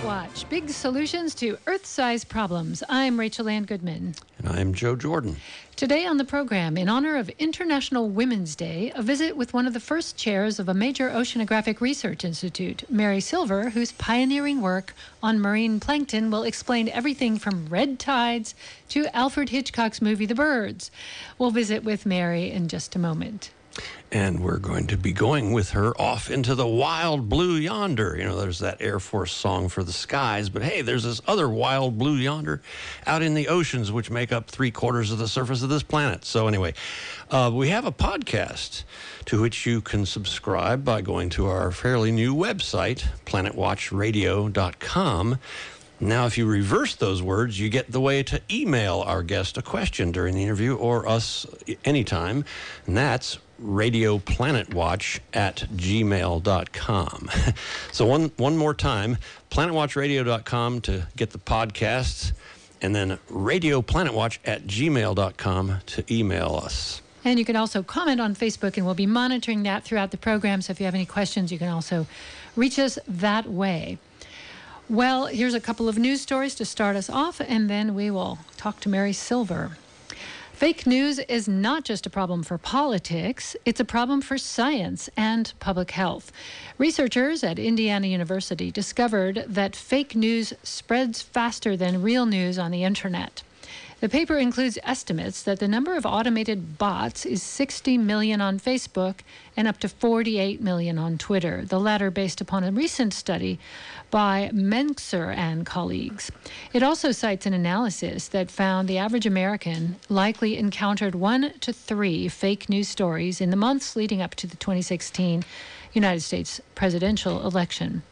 Planet Watch Big Solutions to Earth Size Problems. I'm Rachel Ann Goodman. And I'm Joe Jordan. Today on the program, in honor of International Women's Day, a visit with one of the first chairs of a major oceanographic research institute, Mary Silver, whose pioneering work on marine plankton will explain everything from red tides to Alfred Hitchcock's movie The Birds. We'll visit with Mary in just a moment. And we're going to be going with her off into the wild blue yonder. You know, there's that Air Force song for the skies, but hey, there's this other wild blue yonder out in the oceans, which make up three quarters of the surface of this planet. So, anyway, uh, we have a podcast to which you can subscribe by going to our fairly new website, planetwatchradio.com. Now, if you reverse those words, you get the way to email our guest a question during the interview or us anytime, and that's radioplanetwatch at gmail.com. so, one, one more time planetwatchradio.com to get the podcasts, and then radioplanetwatch at gmail.com to email us. And you can also comment on Facebook, and we'll be monitoring that throughout the program. So if you have any questions, you can also reach us that way. Well, here's a couple of news stories to start us off, and then we will talk to Mary Silver. Fake news is not just a problem for politics, it's a problem for science and public health. Researchers at Indiana University discovered that fake news spreads faster than real news on the internet. The paper includes estimates that the number of automated bots is 60 million on Facebook and up to 48 million on Twitter, the latter based upon a recent study by Menczer and colleagues. It also cites an analysis that found the average American likely encountered one to three fake news stories in the months leading up to the 2016 United States presidential election.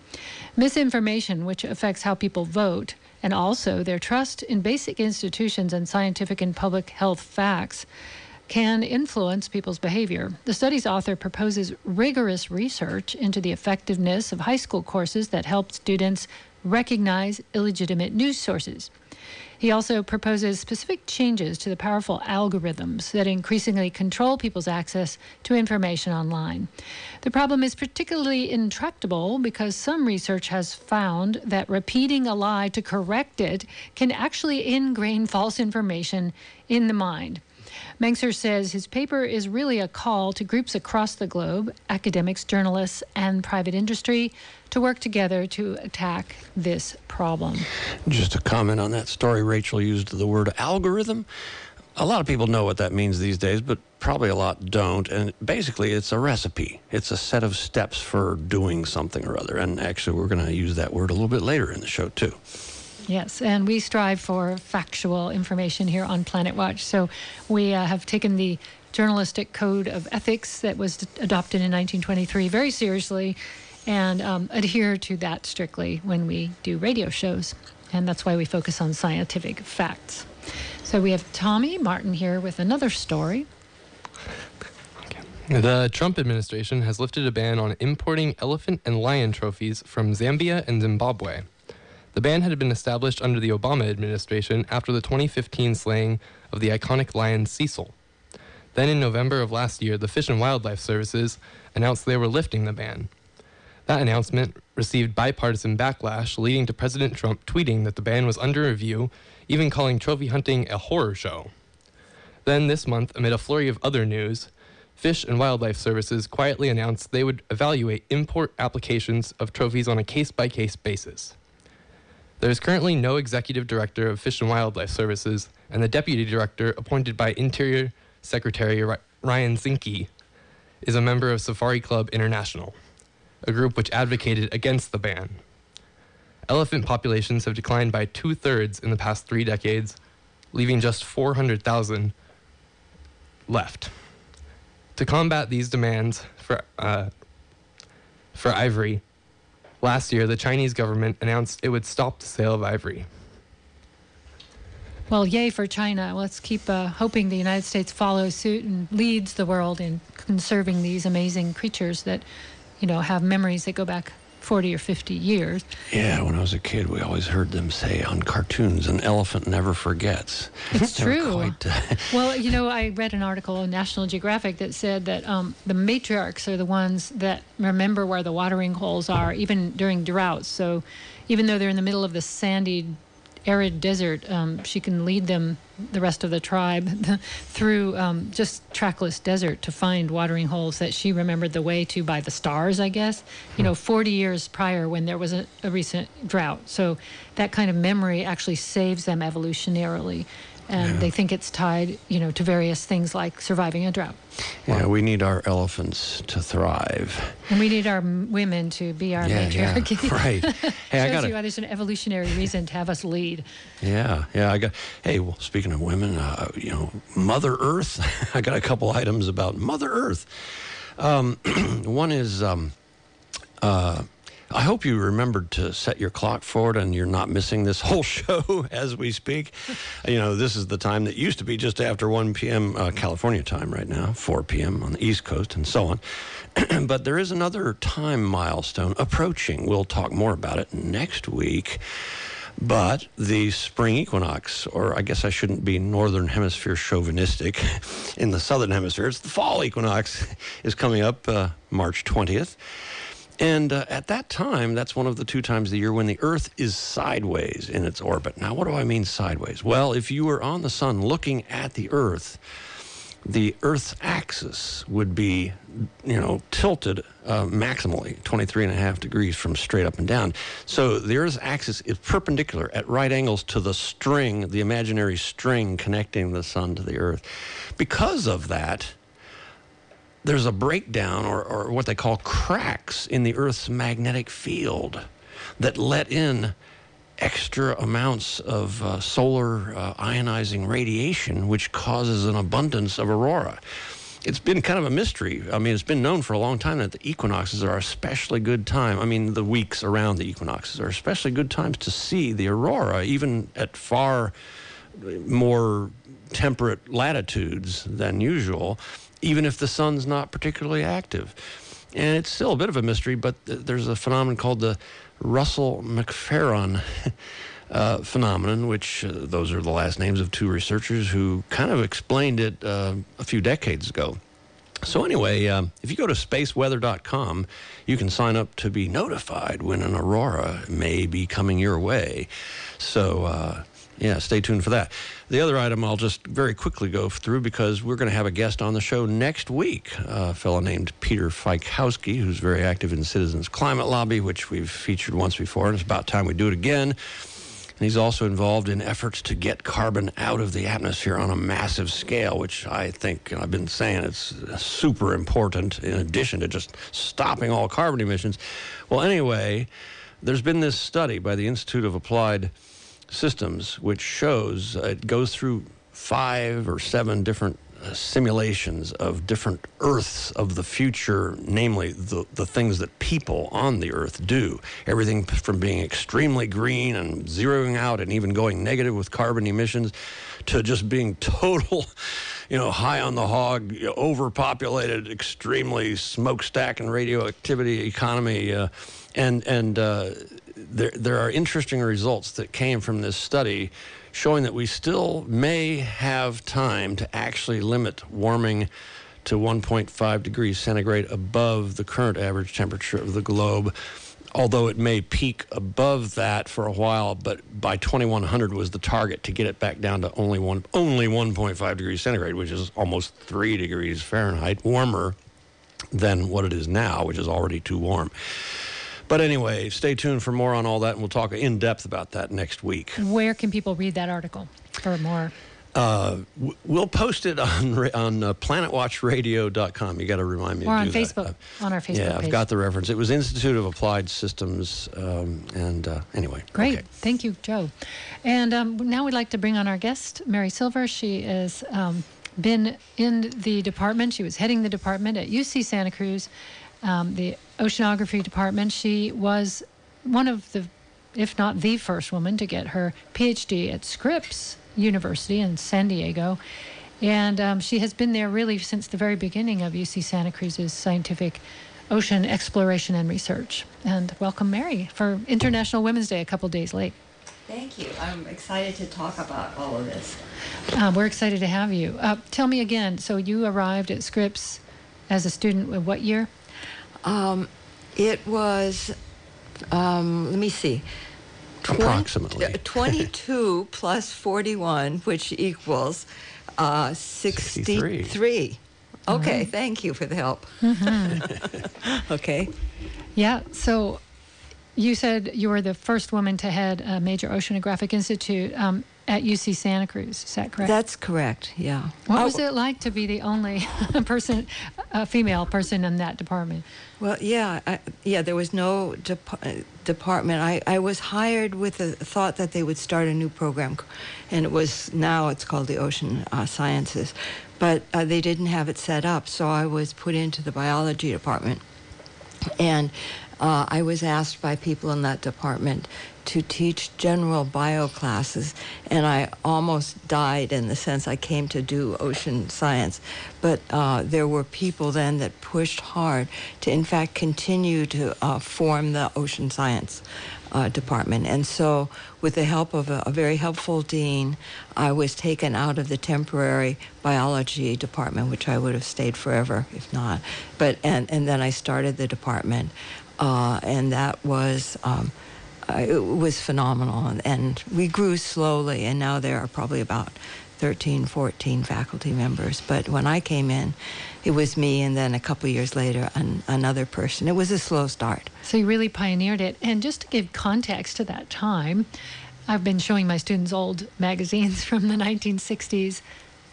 Misinformation, which affects how people vote, and also their trust in basic institutions and scientific and public health facts can influence people's behavior. The study's author proposes rigorous research into the effectiveness of high school courses that help students recognize illegitimate news sources. He also proposes specific changes to the powerful algorithms that increasingly control people's access to information online. The problem is particularly intractable because some research has found that repeating a lie to correct it can actually ingrain false information in the mind. Menczer says his paper is really a call to groups across the globe, academics, journalists, and private industry, to work together to attack this problem. Just a comment on that story, Rachel used the word algorithm. A lot of people know what that means these days, but probably a lot don't. And basically, it's a recipe. It's a set of steps for doing something or other. And actually, we're going to use that word a little bit later in the show, too. Yes, and we strive for factual information here on Planet Watch. So we uh, have taken the journalistic code of ethics that was adopted in 1923 very seriously and um, adhere to that strictly when we do radio shows. And that's why we focus on scientific facts. So we have Tommy Martin here with another story. The Trump administration has lifted a ban on importing elephant and lion trophies from Zambia and Zimbabwe. The ban had been established under the Obama administration after the 2015 slaying of the iconic lion Cecil. Then in November of last year, the Fish and Wildlife Services announced they were lifting the ban. That announcement received bipartisan backlash, leading to President Trump tweeting that the ban was under review, even calling trophy hunting a horror show. Then this month, amid a flurry of other news, Fish and Wildlife Services quietly announced they would evaluate import applications of trophies on a case by case basis. There is currently no executive director of Fish and Wildlife Services, and the deputy director, appointed by Interior Secretary Ryan Zinke, is a member of Safari Club International, a group which advocated against the ban. Elephant populations have declined by two thirds in the past three decades, leaving just 400,000 left. To combat these demands for, uh, for ivory, Last year, the Chinese government announced it would stop the sale of ivory. Well, yay for China. Let's keep uh, hoping the United States follows suit and leads the world in conserving these amazing creatures that, you know, have memories that go back 40 or 50 years. Yeah, when I was a kid, we always heard them say on cartoons, an elephant never forgets. It's true. quite, uh, Well, you know, I read an article in National Geographic that said that um, the matriarchs are the ones that remember where the watering holes are, even during droughts. So, even though they're in the middle of the sandy, arid desert, um, she can lead them, the rest of the tribe, through um, just trackless desert to find watering holes that she remembered the way to by the stars, I guess, you know, 40 years prior when there was a, a recent drought. So, that kind of memory actually saves them evolutionarily and they think it's tied, you know, to various things like surviving a drought. yeah, we need our elephants to thrive. And we need our women to be our Yeah, yeah, matriarchy. right. Hey, I Shows got you why there's an evolutionary reason to have us lead. Yeah, yeah. I got. Hey, well, speaking of women, uh, you know, Mother Earth. I got a couple items about Mother Earth. Um, one is, um, uh, I hope you remembered to set your clock forward and you're not missing this whole show as we speak. you know, this is the time that used to be just after 1 p.m. Uh, California time right now, 4 p.m. on the East Coast, and so on. but there is another time milestone approaching. We'll talk more about it next week. But the spring equinox, or I guess I shouldn't be northern hemisphere chauvinistic, in the southern hemisphere, it's the fall equinox, is coming up uh, March 20th. And uh, at that time, that's one of the two times of the year when the Earth is sideways in its orbit. Now, what do I mean sideways? Well, if you were on the sun looking at the Earth, the Earth's axis would be, you know, tilted uh, maximally 23 and a half degrees from straight up and down. So the Earth's axis is perpendicular at right angles to the string, the imaginary string connecting the sun to the Earth. Because of that, there's a breakdown or, or what they call cracks in the Earth's magnetic field that let in extra amounts of uh, solar uh, ionizing radiation, which causes an abundance of aurora. It's been kind of a mystery. I mean, it's been known for a long time that the equinoxes are especially good time. I mean, the weeks around the equinoxes are especially good times to see the aurora, even at far more temperate latitudes than usual, even if the sun's not particularly active. And it's still a bit of a mystery, but there's a phenomenon called the Russell McPherron uh, phenomenon, which uh, those are the last names of two researchers who kind of explained it uh, a few decades ago. So, anyway, um, if you go to spaceweather.com, you can sign up to be notified when an aurora may be coming your way. So, uh, yeah, stay tuned for that. The other item I'll just very quickly go through because we're going to have a guest on the show next week, a fellow named Peter Fiekowsky, who's very active in Citizens Climate Lobby, which we've featured once before, and it's about time we do it again. And he's also involved in efforts to get carbon out of the atmosphere on a massive scale, which I think, I've been saying it's super important in addition to just stopping all carbon emissions. Well, anyway, there's been this study by the Institute of Applied Systems which shows uh, it goes through five or seven different uh, simulations of different Earths of the future, namely the, the things that people on the Earth do. Everything from being extremely green and zeroing out and even going negative with carbon emissions to just being total, you know, high on the hog, overpopulated, extremely smokestack and radioactivity economy. Uh, and and uh, there, there are interesting results that came from this study showing that we still may have time to actually limit warming to 1.5 degrees centigrade above the current average temperature of the globe. Although it may peak above that for a while, but by 2100 was the target to get it back down to only one, only 1.5 degrees centigrade, which is almost three degrees Fahrenheit warmer than what it is now, which is already too warm. But anyway, stay tuned for more on all that, and we'll talk in depth about that next week. Where can people read that article for more? Uh, we'll post it on on uh, planetwatchradio.com. You got to remind me. Or to on do that. Facebook, Uh, on our Facebook yeah. I've got the reference. It was Institute of Applied Systems, um, and uh, anyway. Great. okay. Thank you, Joe. And um, now we'd like to bring on our guest, Mary Silver. She has um, been in the department. She was heading the department at UC Santa Cruz, um, the oceanography department. She was one of the, if not the first woman to get her PhD at Scripps University in San Diego. And um, she has been there really since the very beginning of UC Santa Cruz's scientific ocean exploration and research. And welcome, Mary, for International Women's Day, a couple days late. Thank you. I'm excited to talk about all of this. Uh, we're excited to have you. Uh, tell me again. So you arrived at Scripps as a student. in What year? Um, it was, um, let me see. Twen- Approximately. uh, 22 plus 41, which equals uh, 63. 63. Okay, thank you for the help. okay. Yeah. So you said you were the first woman to head a major oceanographic institute um, at UC Santa Cruz. Is that correct? That's correct, yeah. what Oh, was it like to be the only person, a female person in that department? Well, yeah, I, yeah. There was no dep- uh, department. I, I was hired with the thought that they would start a new program, and it was now it's called the Ocean uh, Sciences, but uh, they didn't have it set up. So I was put into the biology department, and uh, I was asked by people in that department to teach general bio classes, and I almost died in the sense I came to do ocean science. But uh, there were people then that pushed hard to, in fact, continue to uh, form the ocean science uh, department. And so, with the help of a, a very helpful dean, I was taken out of the temporary biology department, which I would have stayed forever if not. But and and then I started the department, uh, and that was. Um, Uh, it was phenomenal and, and we grew slowly and now there are probably about 13 14 faculty members but when i came in it was me and then a couple years later an, another person it was a slow start So you really pioneered it. And just to give context to that time, I've been showing my students old magazines from the 1960s.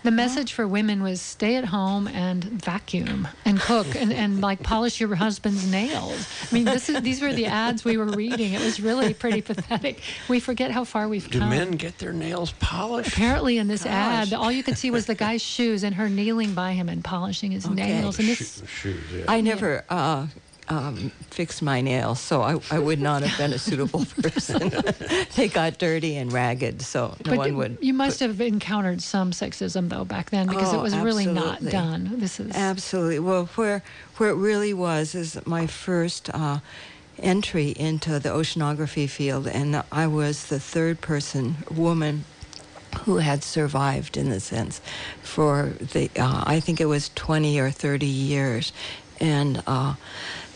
The message for women was stay at home and vacuum and cook and, and like polish your husband's nails. I mean, this is, these were the ads we were reading. It was really pretty pathetic. We forget how far we've Do come. Do men get their nails polished? Apparently, in this ad, all you could see was the guy's shoes and her kneeling by him and polishing his Okay. nails. And this, Sho- shoes, yeah. i never uh, um, fixed my nails so I, I would not have been a suitable person they got dirty and ragged so no but one would you must have encountered some sexism though back then because it Oh, was really not done. This is Absolutely. Well, where where it really was is my first uh, entry into the oceanography field, and I was the third person, woman, who had survived in the sense for the uh, I think it was 20 or 30 years, and. Uh,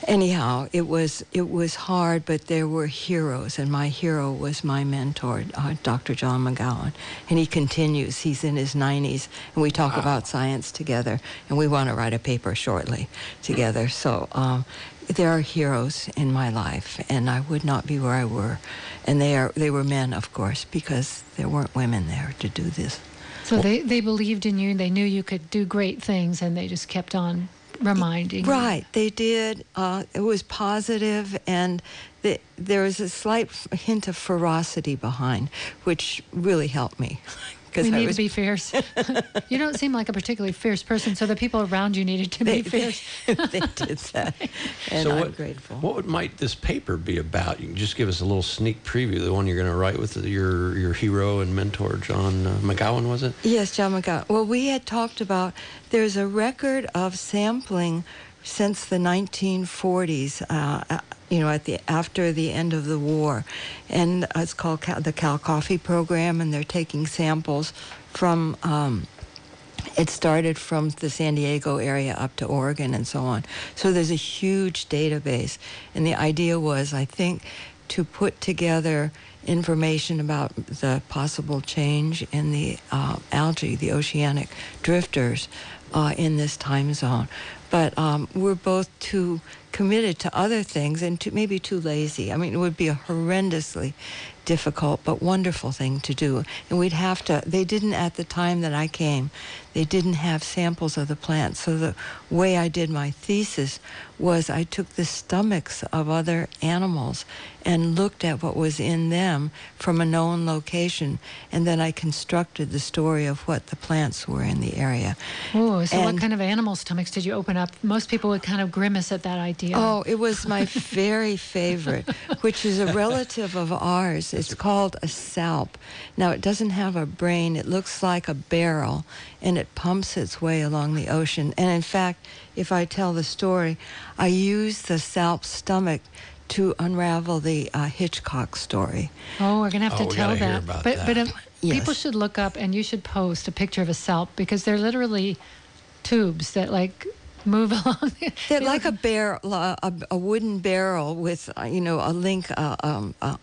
Anyhow, it was it was hard, but there were heroes, and my hero was my mentor, uh, Dr. John McGowan, and he continues. He's in his 90s, and we talk about science together, and we want to write a paper shortly together. So um, there are heroes in my life, and I would not be where I were, and they are they were men, of course, because there weren't women there to do this. so they they believed in you. They knew you could do great things, and they just kept on reminding. Right, they did. Uh, it was positive, and the, there was a slight hint of ferocity behind, which really helped me. We I need was to be fierce. you don't seem like a particularly fierce person, so the people around you needed to they, be they, fierce. they did that, and so I'm what, grateful. What might this paper be about? You can just give us a little sneak preview. The one you're going to write with your your hero and mentor, John uh, McGowan, was it? Yes, John McGowan. Well, we had talked about there's a record of sampling since the 1940s. Uh, uh, you know, at the after the end of the war, and it's called Cal, the CalCOFI Program, and they're taking samples from. Um, it started from the San Diego area up to Oregon and so on. So there's a huge database. And the idea was, I think, to put together information about the possible change in the uh, algae, the oceanic drifters uh, in this time zone. But um, we're both too committed to other things and too, maybe too lazy. I mean, it would be a horrendously difficult but wonderful thing to do. And we'd have to, they didn't at the time that I came, they didn't have samples of the plants. So the way I did my thesis was I took the stomachs of other animals and looked at what was in them from a known location. And then I constructed the story of what the plants were in the area. Oh, so what kind of animal stomachs did you open up? Most people would kind of grimace at that idea. idea. Oh, it was my very favorite, which is a relative of ours. It's called a salp. Now, it doesn't have a brain. It looks like a barrel, and it pumps its way along the ocean. And in fact, if I tell the story, I use the salp stomach to unravel the uh, Hitchcock story. Oh, we're gonna have Oh, to we tell gotta hear that. about but but um, Yes. people should look up, and you should post a picture of a salp because they're literally tubes that like move along. They're like a look- barrel, a, a wooden barrel with, uh, you know, a link uh, um, uh,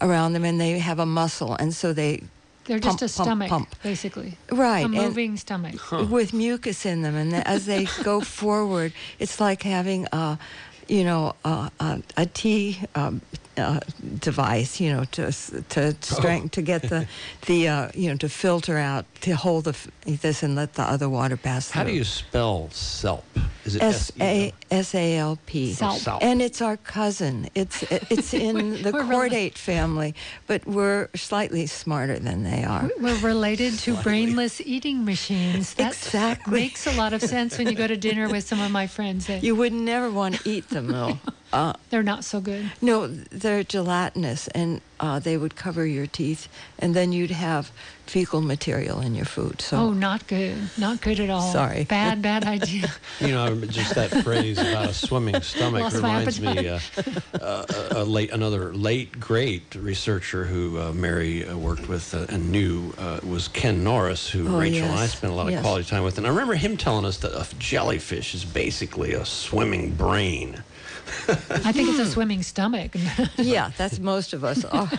around them, and they have a muscle, and so they They're pump, just a pump, stomach, pump. basically. Right, A and- moving stomach. with mucus in them, and as they go forward, it's like having a, you know, a, a, a T um, uh, device, you know, to to strength to get the the uh, you know to filter out to hold the f- this and let the other water pass through. How do you spell SELP? Is it S A S-E-L? S A L P. Salp. Salp. And it's our cousin. It's it's in the We're rela- chordate family, but we're slightly smarter than they are. We're related to brainless eating machines. That Exactly. makes a lot of sense when you go to dinner with some of my friends. They, You would never want to eat though. Uh, they're not so good. no, they're gelatinous, and uh, they would cover your teeth, and then you'd have fecal material in your food. So Oh, not good. Not good at all. Sorry. Bad, bad idea. You know, just that phrase about a swimming stomach Lost reminds me uh, uh, a late another late great researcher who uh, Mary uh, worked with uh, and knew uh, was Ken Norris, who Oh, Rachel and I spent a lot of Yes. quality time with. And I remember him telling us that a jellyfish is basically a swimming brain. I think it's a swimming stomach. yeah, that's most of us. Are.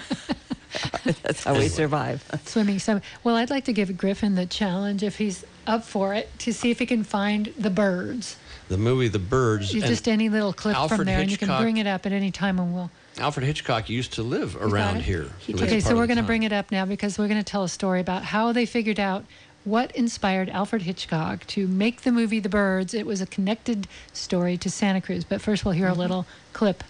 that's how we survive. swimming stomach. Well, I'd like to give Griffin the challenge if he's up for it to see if he can find the birds. The movie The Birds. You just any little clip from Alfred there, and you can bring it up at any time, and we'll. Alfred Hitchcock used to live around here. He at did. least Okay, so we're going to bring it up now because we're going to tell a story about how they figured out what inspired Alfred Hitchcock to make the movie The Birds. It was a connected story to Santa Cruz. But first, we'll hear Mm-hmm. a little clip.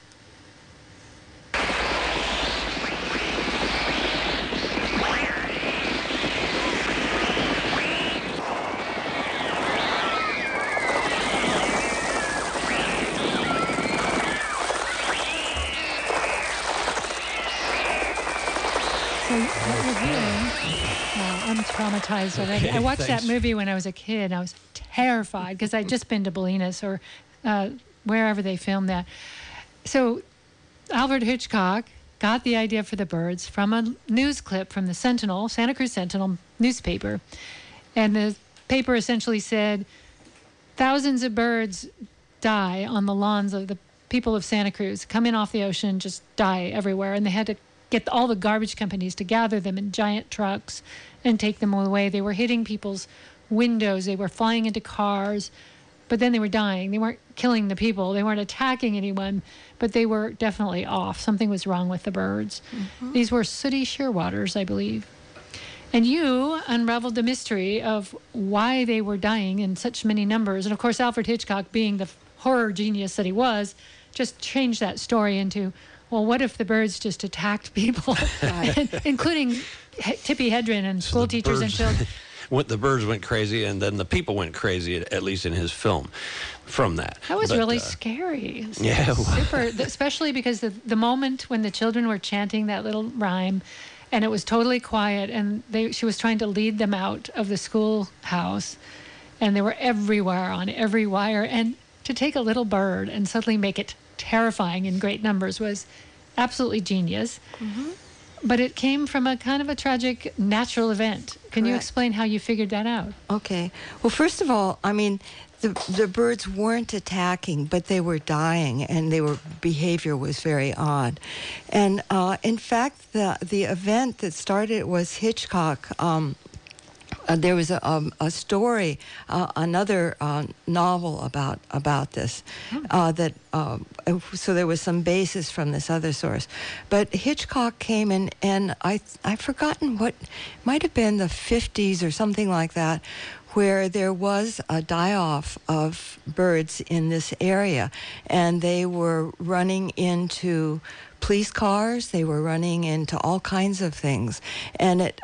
already. Okay, I watched thanks. that movie when I was a kid. I was terrified because I'd just been to Bolinas or uh, wherever they filmed that. So Albert Hitchcock got the idea for the birds from a news clip from the Sentinel, Santa Cruz Sentinel newspaper. And the paper essentially said thousands of birds die on the lawns of the people of Santa Cruz, come in off the ocean, just die everywhere. And they had to get all the garbage companies to gather them in giant trucks and take them away. They were hitting people's windows, they were flying into cars, but then they were dying. They weren't killing the people, they weren't attacking anyone, but they were definitely off. Something was wrong with the birds. Mm-hmm. These were sooty shearwaters, I believe. And you unraveled the mystery of why they were dying in such many numbers. And of course, Alfred Hitchcock, being the horror genius that he was, just changed that story into well, what if the birds just attacked people, including Tippi Hedren and school The teachers and children? went, the birds went crazy, and then the people went crazy. At, least in his film, from that. That was But, really uh, scary. Yeah, super. Especially because the the moment when the children were chanting that little rhyme, and it was totally quiet, and they she was trying to lead them out of the schoolhouse, and they were everywhere on every wire, and to take a little bird and suddenly make it terrifying in great numbers was absolutely genius. But it came from a kind of a tragic natural event. Can you explain how you figured that out? Okay. Well, first of all, I mean, the the birds weren't attacking, but they were dying, and their behavior was very odd. And uh, in fact, the the event that started it was Hitchcock. Um, uh, there was a, um, a story, uh, another uh, novel about about this. Uh, that um, uh, so there was some basis from this other source, but Hitchcock came in, and I I've forgotten what might have been the 50s or something like that, where there was a die off of birds in this area, and they were running into police cars. They were running into all kinds of things, and it.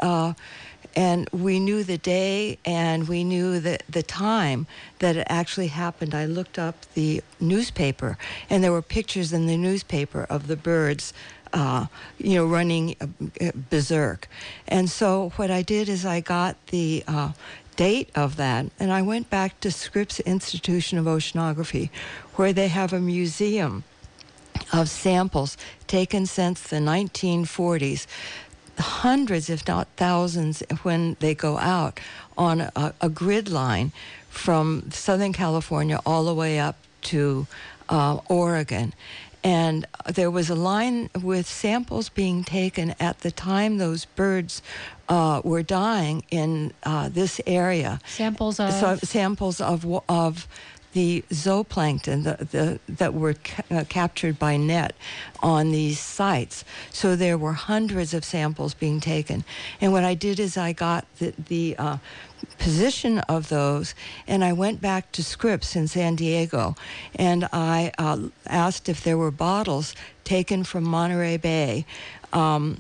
Uh, and we knew the day and we knew the, the time that it actually happened. I looked up the newspaper, and there were pictures in the newspaper of the birds. Uh, you know, running uh, berserk. And so what I did is I got the uh, date of that, and I went back to Scripps Institution of Oceanography, where they have a museum of samples taken since the 1940s hundreds, if not thousands, when they go out on a, a grid line from Southern California all the way up to uh, Oregon. And there was a line with samples being taken at the time those birds uh, were dying in uh, this area. Samples of so, samples of of the zooplankton the, the, that were ca- uh, captured by net on these sites. So there were hundreds of samples being taken. And what I did is I got the, the uh, position of those and I went back to Scripps in San Diego and I uh, asked if there were bottles taken from Monterey Bay. Um,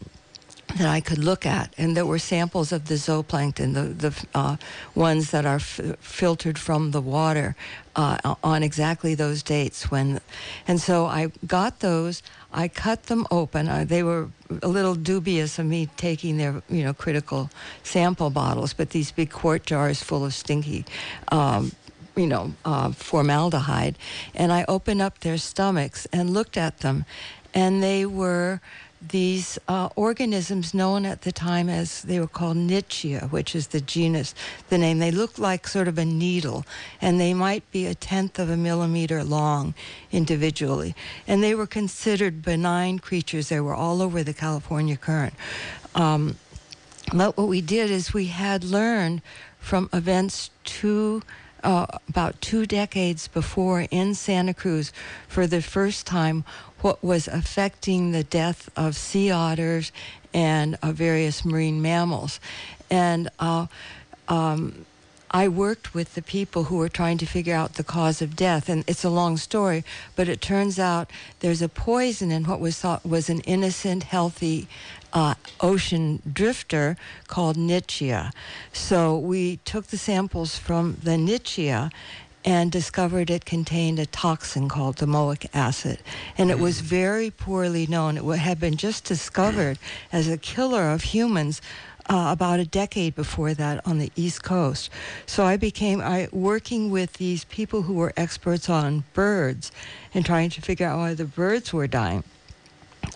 that I could look at, and there were samples of the zooplankton, the the uh, ones that are f- filtered from the water, uh, on exactly those dates when, and so I got those. I cut them open. Uh, they were a little dubious of me taking their you know critical sample bottles, but these big quart jars full of stinky. Um, you know, uh, formaldehyde, and I opened up their stomachs and looked at them, and they were these uh, organisms known at the time as they were called Nitzschia, which is the genus, the name. They look like sort of a needle, and they might be a tenth of a millimeter long individually. And they were considered benign creatures. They were all over the California current. Um, but what we did is we had learned from events two uh, about two decades before in Santa Cruz for the first time what was affecting the death of sea otters and uh, various marine mammals. And uh, um, I worked with the people who were trying to figure out the cause of death. And it's a long story, but it turns out there's a poison in what was thought was an innocent, healthy uh, ocean drifter called Nitzschia. So we took the samples from the Nitzschia and discovered it contained a toxin called domoic acid. And it was very poorly known. It had been just discovered as a killer of humans uh, about a decade before that on the East Coast. So I became I working with these people who were experts on birds and trying to figure out why the birds were dying.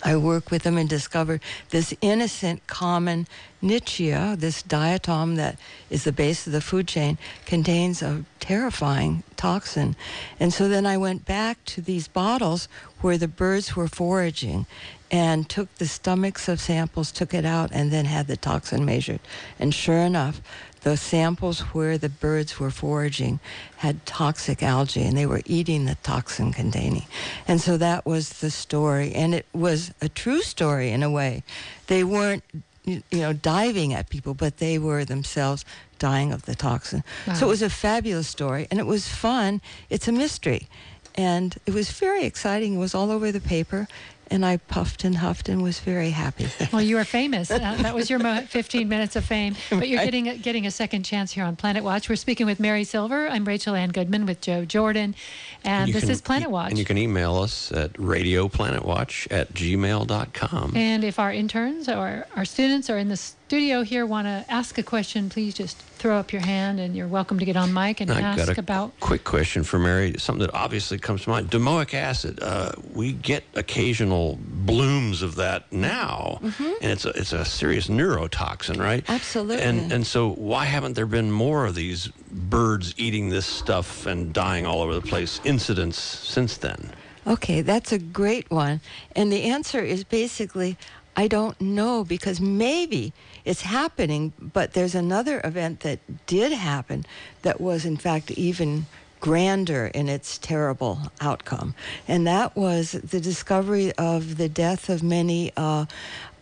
I work with them and discover this innocent common Nitzschia, this diatom that is the base of the food chain, contains a terrifying toxin. And so then I went back to these bottles where the birds were foraging and took the stomachs of samples, took it out, and then had the toxin measured. And sure enough, the samples where the birds were foraging had toxic algae and they were eating the toxin containing. And so that was the story. And it was a true story in a way. They weren't, you know, diving at people, but they were themselves dying of the toxin. Wow. So it was a fabulous story and it was fun. It's a mystery. And it was very exciting. It was all over the paper and I puffed and huffed and was very happy. Well, you are famous. Uh, that was your 15 minutes of fame. But you're getting a, getting a second chance here on Planet Watch. We're speaking with Mary Silver. I'm Rachel Ann Goodman with Joe Jordan, and this can, is Planet Watch. And you can email us at radioplanetwatch at gmail.com. And if our interns or our students are in the studio here want to ask a question, please just throw up your hand and you're welcome to get on mic and I ask got a about. Quick question for Mary, something that obviously comes to mind. Domoic acid. Uh, we get occasional blooms of that now, mm-hmm. and it's a, it's a serious neurotoxin, right? Absolutely. And and so why haven't there been more of these birds eating this stuff and dying all over the place incidents since then? Okay, that's a great one. And the answer is basically I don't know because maybe it's happening, but there's another event that did happen that was, in fact, even grander in its terrible outcome. And that was the discovery of the death of many uh,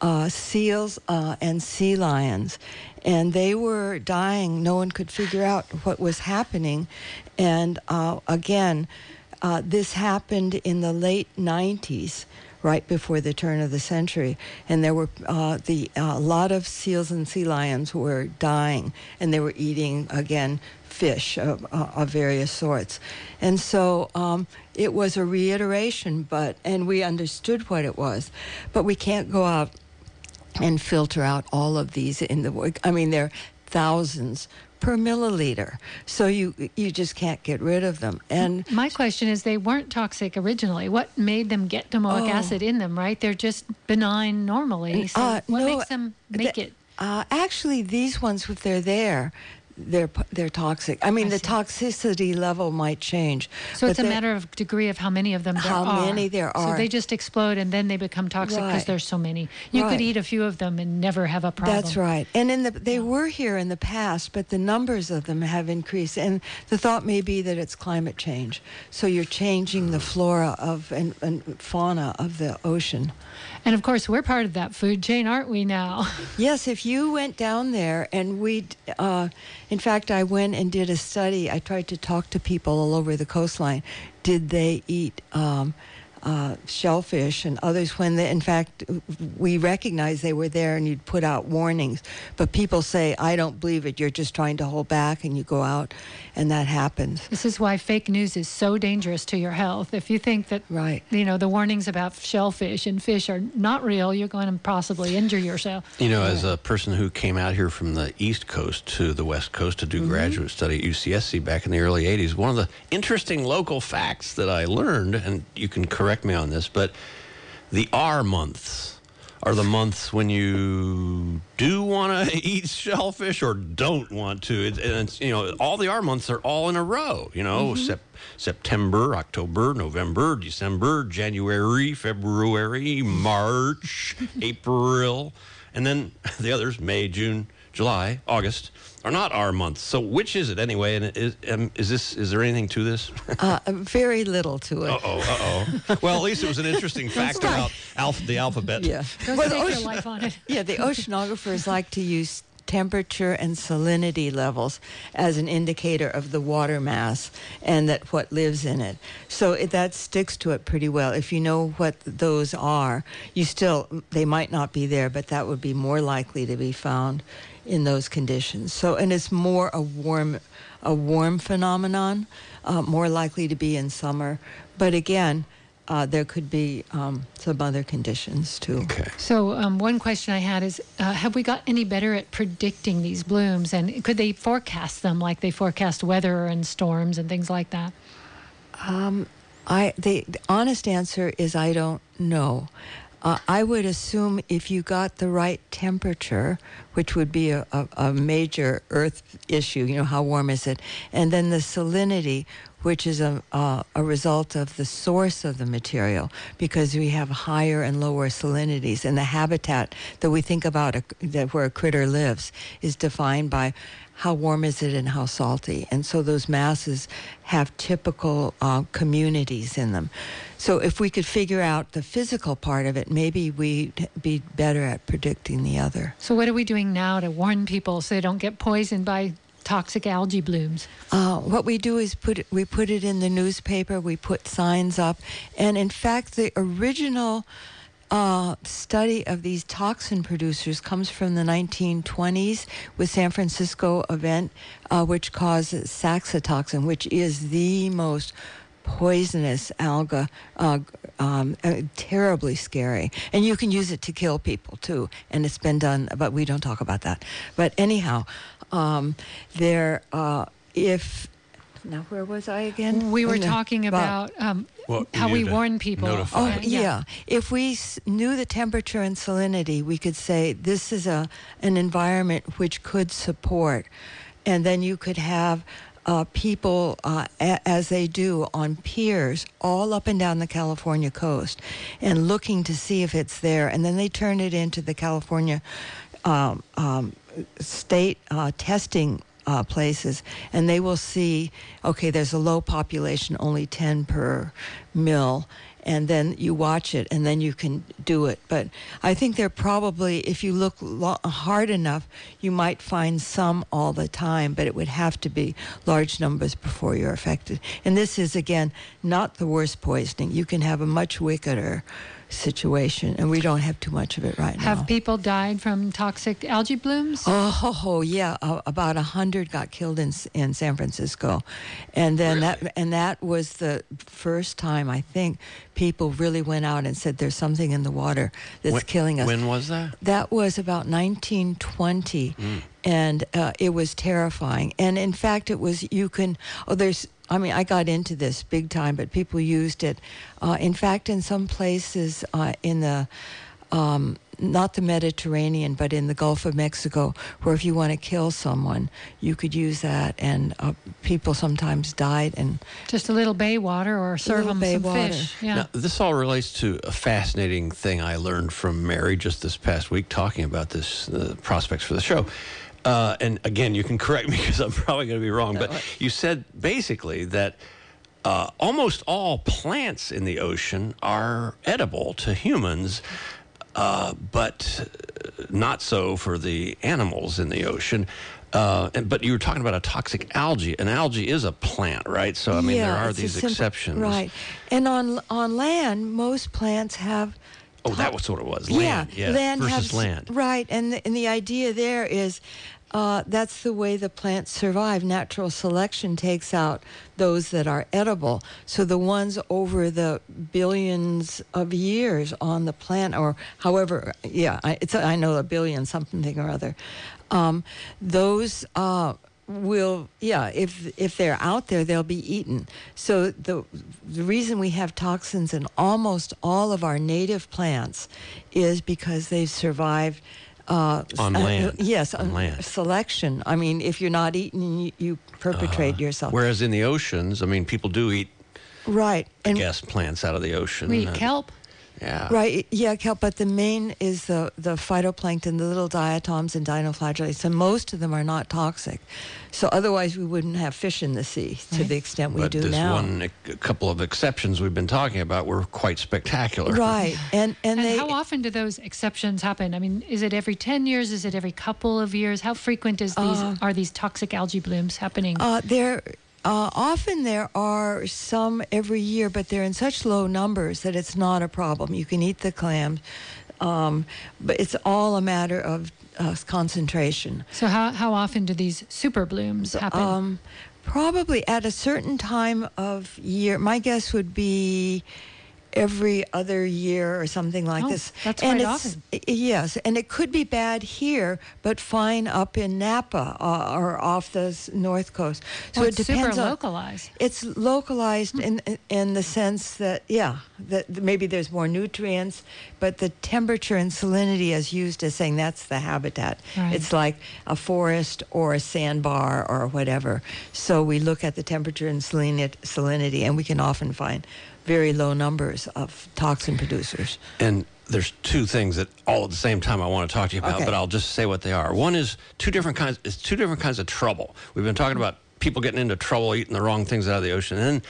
uh, seals uh, and sea lions. And they were dying. No one could figure out what was happening. And uh, again, uh, this happened in the late 90s right before the turn of the century, and there were uh, the a uh, lot of seals and sea lions were dying, and they were eating again fish of, uh, of various sorts, and so um, it was a reiteration. But and we understood what it was, but we can't go out and filter out all of these in the. I mean, there are thousands per milliliter. So you you just can't get rid of them. And my question is, they weren't toxic originally. What made them get domoic oh, acid in them? Right? They're just benign normally. So uh, what no, makes them make it? Uh, actually, these ones, if they're there, they're they're toxic. I mean, I the toxicity level might change. So it's a matter of degree of how many of them there how are. How many there are. So they just explode and then they become toxic because right. there's so many. You right. could eat a few of them and never have a problem. That's right. And in the they were here in the past, but the numbers of them have increased. And the thought may be that it's climate change. So you're changing the flora of and, and fauna of the ocean. And of course, we're part of that food chain, aren't we now? yes, if you went down there and we, uh, in fact, I went and did a study. I tried to talk to people all over the coastline. Did they eat? Um, uh, shellfish and others when they, in fact we recognize they were there and you'd put out warnings. But people say i don't believe it. You're just trying to hold back and you go out and that happens. This is why fake news is so dangerous to your health. If you think that right. you know the warnings about shellfish and fish are not real you're going to possibly injure yourself. You know as a person who came out here from the east coast to the west coast to do mm-hmm. graduate study at ucsc back in the early 80s one of the interesting local facts that i learned and you can correct correct me on this, but the R months are the months when you do want to eat shellfish or don't want to. And it's, you know, all the R months are all in a row. You know, mm-hmm. sep- September, October, November, December, January, February, March, April, and then the others May, June, July, August are not our months. So which is it anyway? And is, um, is this is there anything to this? uh, very little to it. Uh oh, uh oh. well, at least it was an interesting fact right. about alpha, the alphabet. Yeah. well, the ocean, life on it. yeah, the oceanographers like to use temperature and salinity levels as an indicator of the water mass and that what lives in it. So it, that sticks to it pretty well. If you know what those are, you still they might not be there, but that would be more likely to be found in those conditions. So, and it's more a warm, a warm phenomenon, uh, more likely to be in summer. But again, uh, there could be um, some other conditions too. Okay. So, um, one question I had is uh, Have we got any better at predicting these blooms? And could they forecast them like they forecast weather and storms and things like that? Um, I, the, the honest answer is I don't know. Uh, I would assume if you got the right temperature, which would be a, a, a, major Earth issue, you know, how warm is it? And then the salinity, which is a, uh, a result of the source of the material, because we have higher and lower salinities. And the habitat that we think about, a, that where a critter lives, is defined by how warm is it and how salty. And so those masses have typical uh, communities in them. So if we could figure out the physical part of it, maybe we'd be better at predicting the other. So what are we doing now to warn people so they don't get poisoned by toxic algae blooms? Uh, what we do is put it, we put it in the newspaper. We put signs up, and in fact, the original uh, study of these toxin producers comes from the 1920s with San Francisco event, uh, which causes saxitoxin, which is the most poisonous alga, uh, um, uh, terribly scary. And you can use it to kill people too. And it's been done, but we don't talk about that. But anyhow, um, there, uh, if now where was I again? We were talking about um, well, how we warn people. Notify. Oh yeah. yeah. If we s- knew the temperature and salinity, we could say this is a an environment which could support, and then you could have. Uh, people, uh, a- as they do on piers all up and down the California coast, and looking to see if it's there. And then they turn it into the California um, um, state uh, testing uh, places, and they will see, okay, there's a low population, only 10 per mill, and then you watch it, and then you can do it. But I think there probably, if you look lo- hard enough, you might find some all the time, but it would have to be large numbers before you're affected. And this is, again, not the worst poisoning. You can have a much wickeder situation, and we don't have too much of it right now. Have people died from toxic algae blooms? Oh, yeah, uh, about a hundred got killed in in San Francisco, and then that and that was the first time I think people really went out and said there's something in the water that's when, killing us. When was that? That was about 1920, and uh, it was terrifying. And in fact, it was you can. Oh, there's. I mean, I got into this big time, but people used it. Uh, in fact, in some places uh, in the. Um, not the Mediterranean, but in the Gulf of Mexico, where if you want to kill someone, you could use that, and uh, people sometimes died. And Just a little bay water or serve little them bay some water. fish. Yeah. Now, this all relates to a fascinating thing I learned from Mary just this past week talking about this uh, prospects for the show. Uh, and again, you can correct me because I'm probably going to be wrong, but you said basically that uh, almost all plants in the ocean are edible to humans, uh, but not so for the animals in the ocean. Uh, and, but you were talking about a toxic algae. An algae is a plant, right? So I mean, yeah, there are these simple- exceptions, right? And on on land, most plants have Oh, that was what it was. Land, yeah, land versus has- land. Right, and the, and the idea there is uh, that's the way the plants survive. Natural selection takes out those that are edible. So the ones over the billions of years on the plant, or however, yeah, I, it's I know a billion something or other. Um, those. Uh, will yeah if if they're out there they'll be eaten so the the reason we have toxins in almost all of our native plants is because they've survived uh, On uh, land. yes On uh, land. selection i mean if you're not eating you, you perpetrate yourself Whereas in the oceans, I mean, people do eat, right I and guess, plants out of the ocean. we eat Uh, kelp. Yeah. Right, yeah, kelp, but the main is the, the phytoplankton, the little diatoms and dinoflagellates, and most of them are not toxic. So otherwise, we wouldn't have fish in the sea to Right. the extent we But do this now. one, a couple of exceptions we've been talking about were quite spectacular. Right, and and, And they how often do those exceptions happen? I mean, is it every 10 years? Is it every couple of years? How frequent is these are these toxic algae blooms happening? uh, there uh, often there are some every year, but they're in such low numbers that it's not a problem. You can eat the clams, um, but it's all a matter of uh, concentration. so how, how often do these super blooms happen? Um, probably at a certain time of year. My guess would be every other year or something like Oh, this. that's and quite it's, often. Yes, and it could be bad here, but fine up in Napa uh, or off the north coast. So Oh, it it's super depends on. localized. It's localized in in the sense that yeah, that maybe there's more nutrients, but the temperature and salinity is used as saying that's the habitat. Right. It's like a forest or a sandbar or whatever. So we look at the temperature and salini- salinity, and we can often find very low numbers of toxin producers. And there's two things that all at the same time I want to talk to you about, Okay. but I'll just say what they are. One is two different kinds. It's two different kinds of trouble. We've been talking about people getting into trouble eating the wrong things out of the ocean, and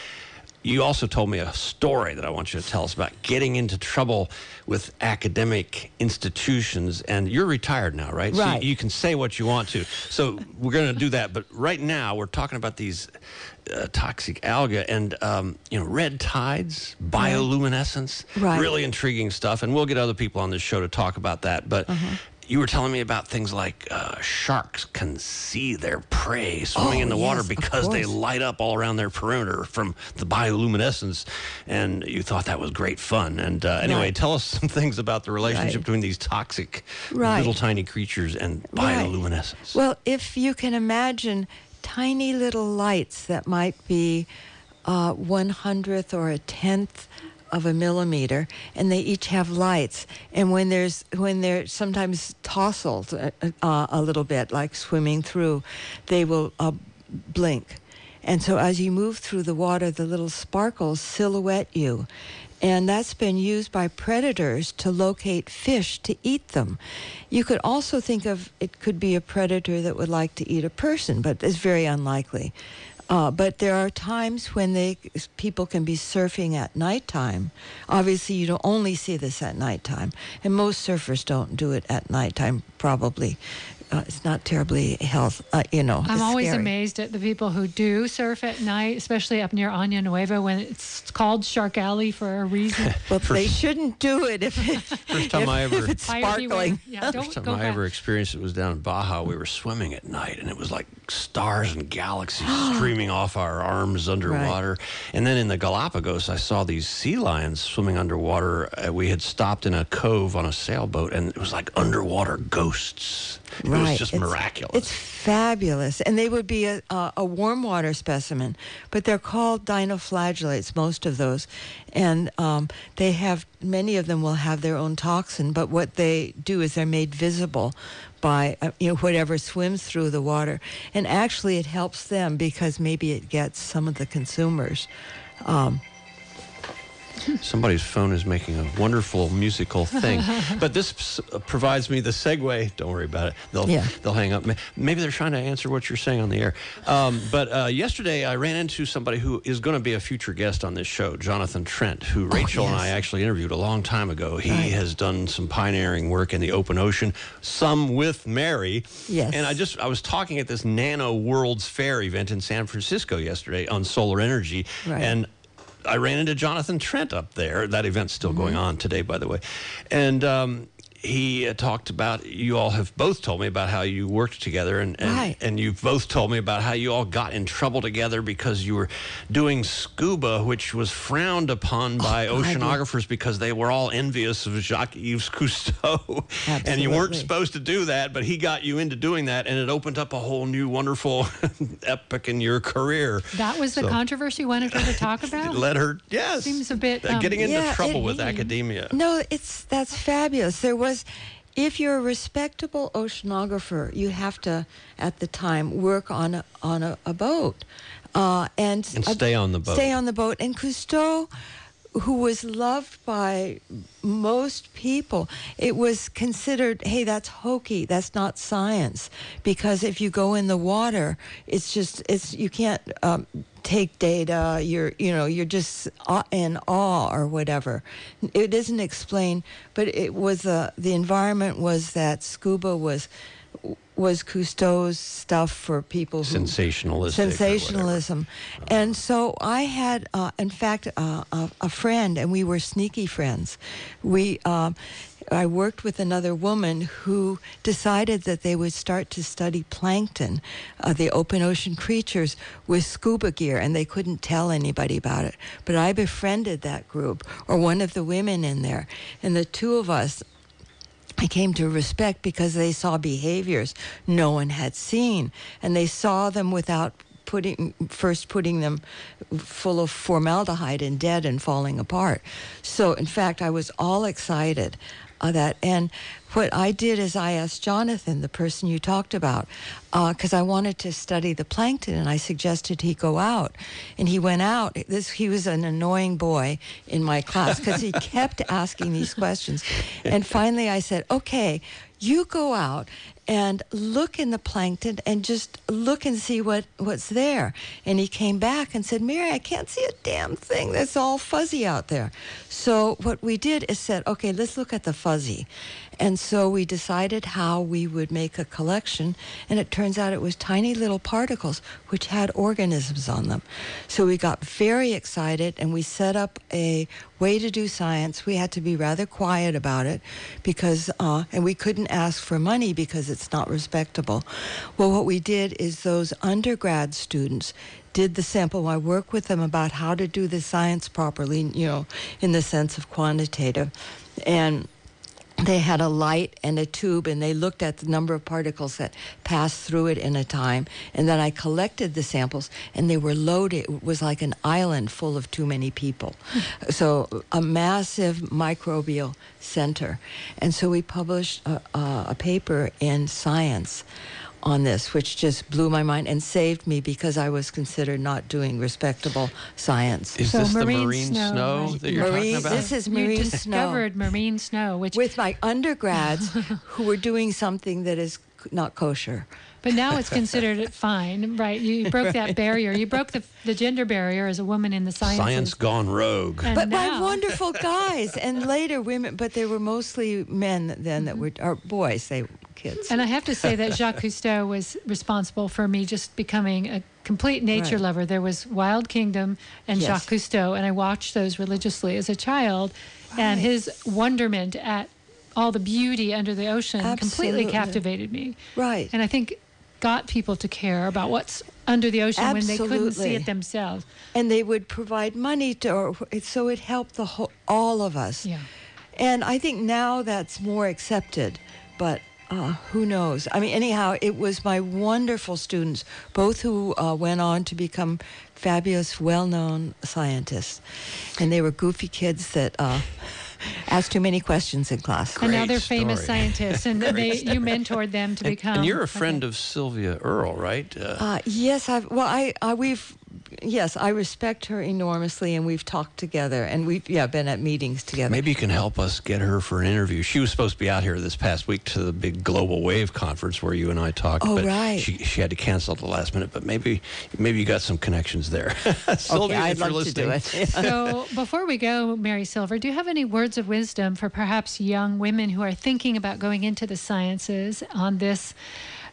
you also told me a story that I want you to tell us about getting into trouble with academic institutions. And you're retired now, right? So Right. you, you can say what you want to. So we're going to do that. But right now, we're talking about these uh, toxic algae and um, you know red tides, bioluminescence, Right. really intriguing stuff. And we'll get other people on this show to talk about that. But Uh-huh. You were telling me about things like uh, sharks can see their prey swimming Oh, in the water yes, of because they light up all around their perimeter from the bioluminescence. And you thought that was great fun. And uh, anyway, Right. tell us some things about the relationship Right. between these toxic Right. little tiny creatures and bioluminescence. Well, if you can imagine tiny little lights that might be uh, one hundredth or a tenth of a millimeter, and they each have lights. And when there's when they're sometimes tousled uh, uh, a little bit, like swimming through, they will uh, blink. And so as you move through the water, the little sparkles silhouette you. And that's been used by predators to locate fish to eat them. You could also think of it could be a predator that would like to eat a person, but it's very unlikely. Uh, but there are times when they people can be surfing at nighttime. Obviously, you don't only see this at nighttime, and most surfers don't do it at nighttime. Probably, uh, it's not terribly health. Uh, you know, I'm always scary. amazed at the people who do surf at night, especially up near Año Nuevo when it's called Shark Alley for a reason. Well, they shouldn't do it if, First time if, I ever- if it's Buyer sparkling. Yeah, First time I back. ever experienced it was down in Baja. We were swimming at night, and it was like stars and galaxies streaming off our arms underwater. And then in the Galapagos, I saw these sea lions swimming underwater. Uh, we had stopped in a cove on a sailboat, and it was like underwater ghosts. It was just It's- miraculous. It's fabulous, and they would be a, a, a warm water specimen, but they're called dinoflagellates. Most of those, and um, they have many of them will have their own toxin. But what they do is they're made visible by uh, you know whatever swims through the water, and actually it helps them because maybe it gets some of the consumers. Um, Somebody's phone is making a wonderful musical thing, but this s- provides me the segue. Don't worry about it; they'll Yeah. they'll hang up. Maybe they're trying to answer what you're saying on the air. Um, but uh, yesterday, I ran into somebody who is going to be a future guest on this show, Jonathan Trent, who Rachel and I actually interviewed a long time ago. He Right. has done some pioneering work in the open ocean, some with Mary. Yes. And I just I was talking at this Nano World's Fair event in San Francisco yesterday on solar energy, Right. and I ran into Jonathan Trent up there. That event's still going Mm-hmm. on today, by the way. And um, he uh, talked about, you all have both told me about how you worked together, and, and, Right. and you've both told me about how you all got in trouble together because you were doing scuba, which was frowned upon by Oh, God, oceanographers because they were all envious of Jacques Yves Cousteau. and you weren't supposed to do that, but he got you into doing that, and it opened up a whole new wonderful epic in your career. That was the controversy controvery you wanted her to talk about? Let her, yes. Seems a bit, Uh, um, getting into Yeah, trouble it- with academia. No, it's that's fabulous. There was, if you're a respectable oceanographer, you have to, at the time, work on a, on a, a boat, uh, and And a- stay on the boat. Stay on the boat. And Cousteau, who was loved by most people, it was considered, hey, that's hokey. That's not science, because if you go in the water, it's just it's you can't. Um, take data you're you know you're just in awe or whatever it isn't explained but it was uh, the environment was that scuba was was Cousteau's stuff for people who whatever. sensationalism. And so I had, uh, in fact, uh, a, a friend, and we were sneaky friends. We, um, I worked with another woman who decided that they would start to study plankton, uh, the open ocean creatures, with scuba gear, and they couldn't tell anybody about it. But I befriended that group, or one of the women in there, and the two of us I came to respect because they saw behaviors no one had seen, and they saw them without putting first putting them full of formaldehyde and dead and falling apart. So, in fact, I was all excited uh, that and what I did is I asked Jonathan, the person you talked about, uh, because I wanted to study the plankton, and I suggested he go out, and he went out. This he was an annoying boy in my class because he kept asking these questions, and finally I said, "Okay, you go out." And look in the plankton and just look and see what, what's there. And he came back and said, Mary, I can't see a damn thing. That's all fuzzy out there. So what we did is said, okay, let's look at the fuzzy. And so we decided how we would make a collection, and it turns out it was tiny little particles which had organisms on them. So we got very excited, and we set up a way to do science. We had to be rather quiet about it because, uh, and we couldn't ask for money because it's not respectable. Well, what we did is those undergrad students did the sample. I worked with them about how to do the science properly, you know, in the sense of quantitative, and they had a light and a tube and they looked at the number of particles that passed through it in a time. And then i collected the samples and they were loaded. It was like an island full of too many people. Hmm. So a massive microbial center. And so we published a, a, a paper in science on this, which just blew my mind and saved me because I was considered not doing respectable science. Is So this marine the marine snow, snow, right. that you're Marine- talking about? this is you marine snow discovered marine snow, which with my undergrads who were doing something that is not kosher. But now it's considered fine, right? You broke that barrier. You broke the, the gender barrier as a woman in the sciences. Science gone rogue. And but by now- wonderful guys and later women, but they were mostly men then that mm-hmm. were, or boys, they kids. And I have to say that Jacques Cousteau was responsible for me just becoming a complete nature Right. lover. There was Wild Kingdom and Yes. Jacques Cousteau, and I watched those religiously as a child. And his wonderment at all the beauty under the ocean completely captivated me. right. And I think got people to care about what's under the ocean when they couldn't see it themselves. and they would provide money to, or, so it helped the whole, all of us. Yeah. And I think now that's more accepted, but uh, who knows? I mean, anyhow, it was my wonderful students, both who uh, went on to become fabulous, well-known scientists, and they were goofy kids that uh, asked too many questions in class. and now they're famous scientists, and they, you mentored them to And, become. and you're a okay. friend of Sylvia Earle, right? Uh, Uh, yes, I've well, I, I we've yes, I respect her enormously, and we've talked together, and we've yeah been at meetings together. Maybe you can help us get her for an interview. She was supposed to be out here this past week to the big Global Wave conference where you and I talked. Oh, but right. She, she had to cancel at the last minute, but maybe maybe you got some connections there. Sylvia, okay, I'd you're love to do listening. it. So, before we go, Mary Silver, do you have any words of wisdom for perhaps young women who are thinking about going into the sciences on this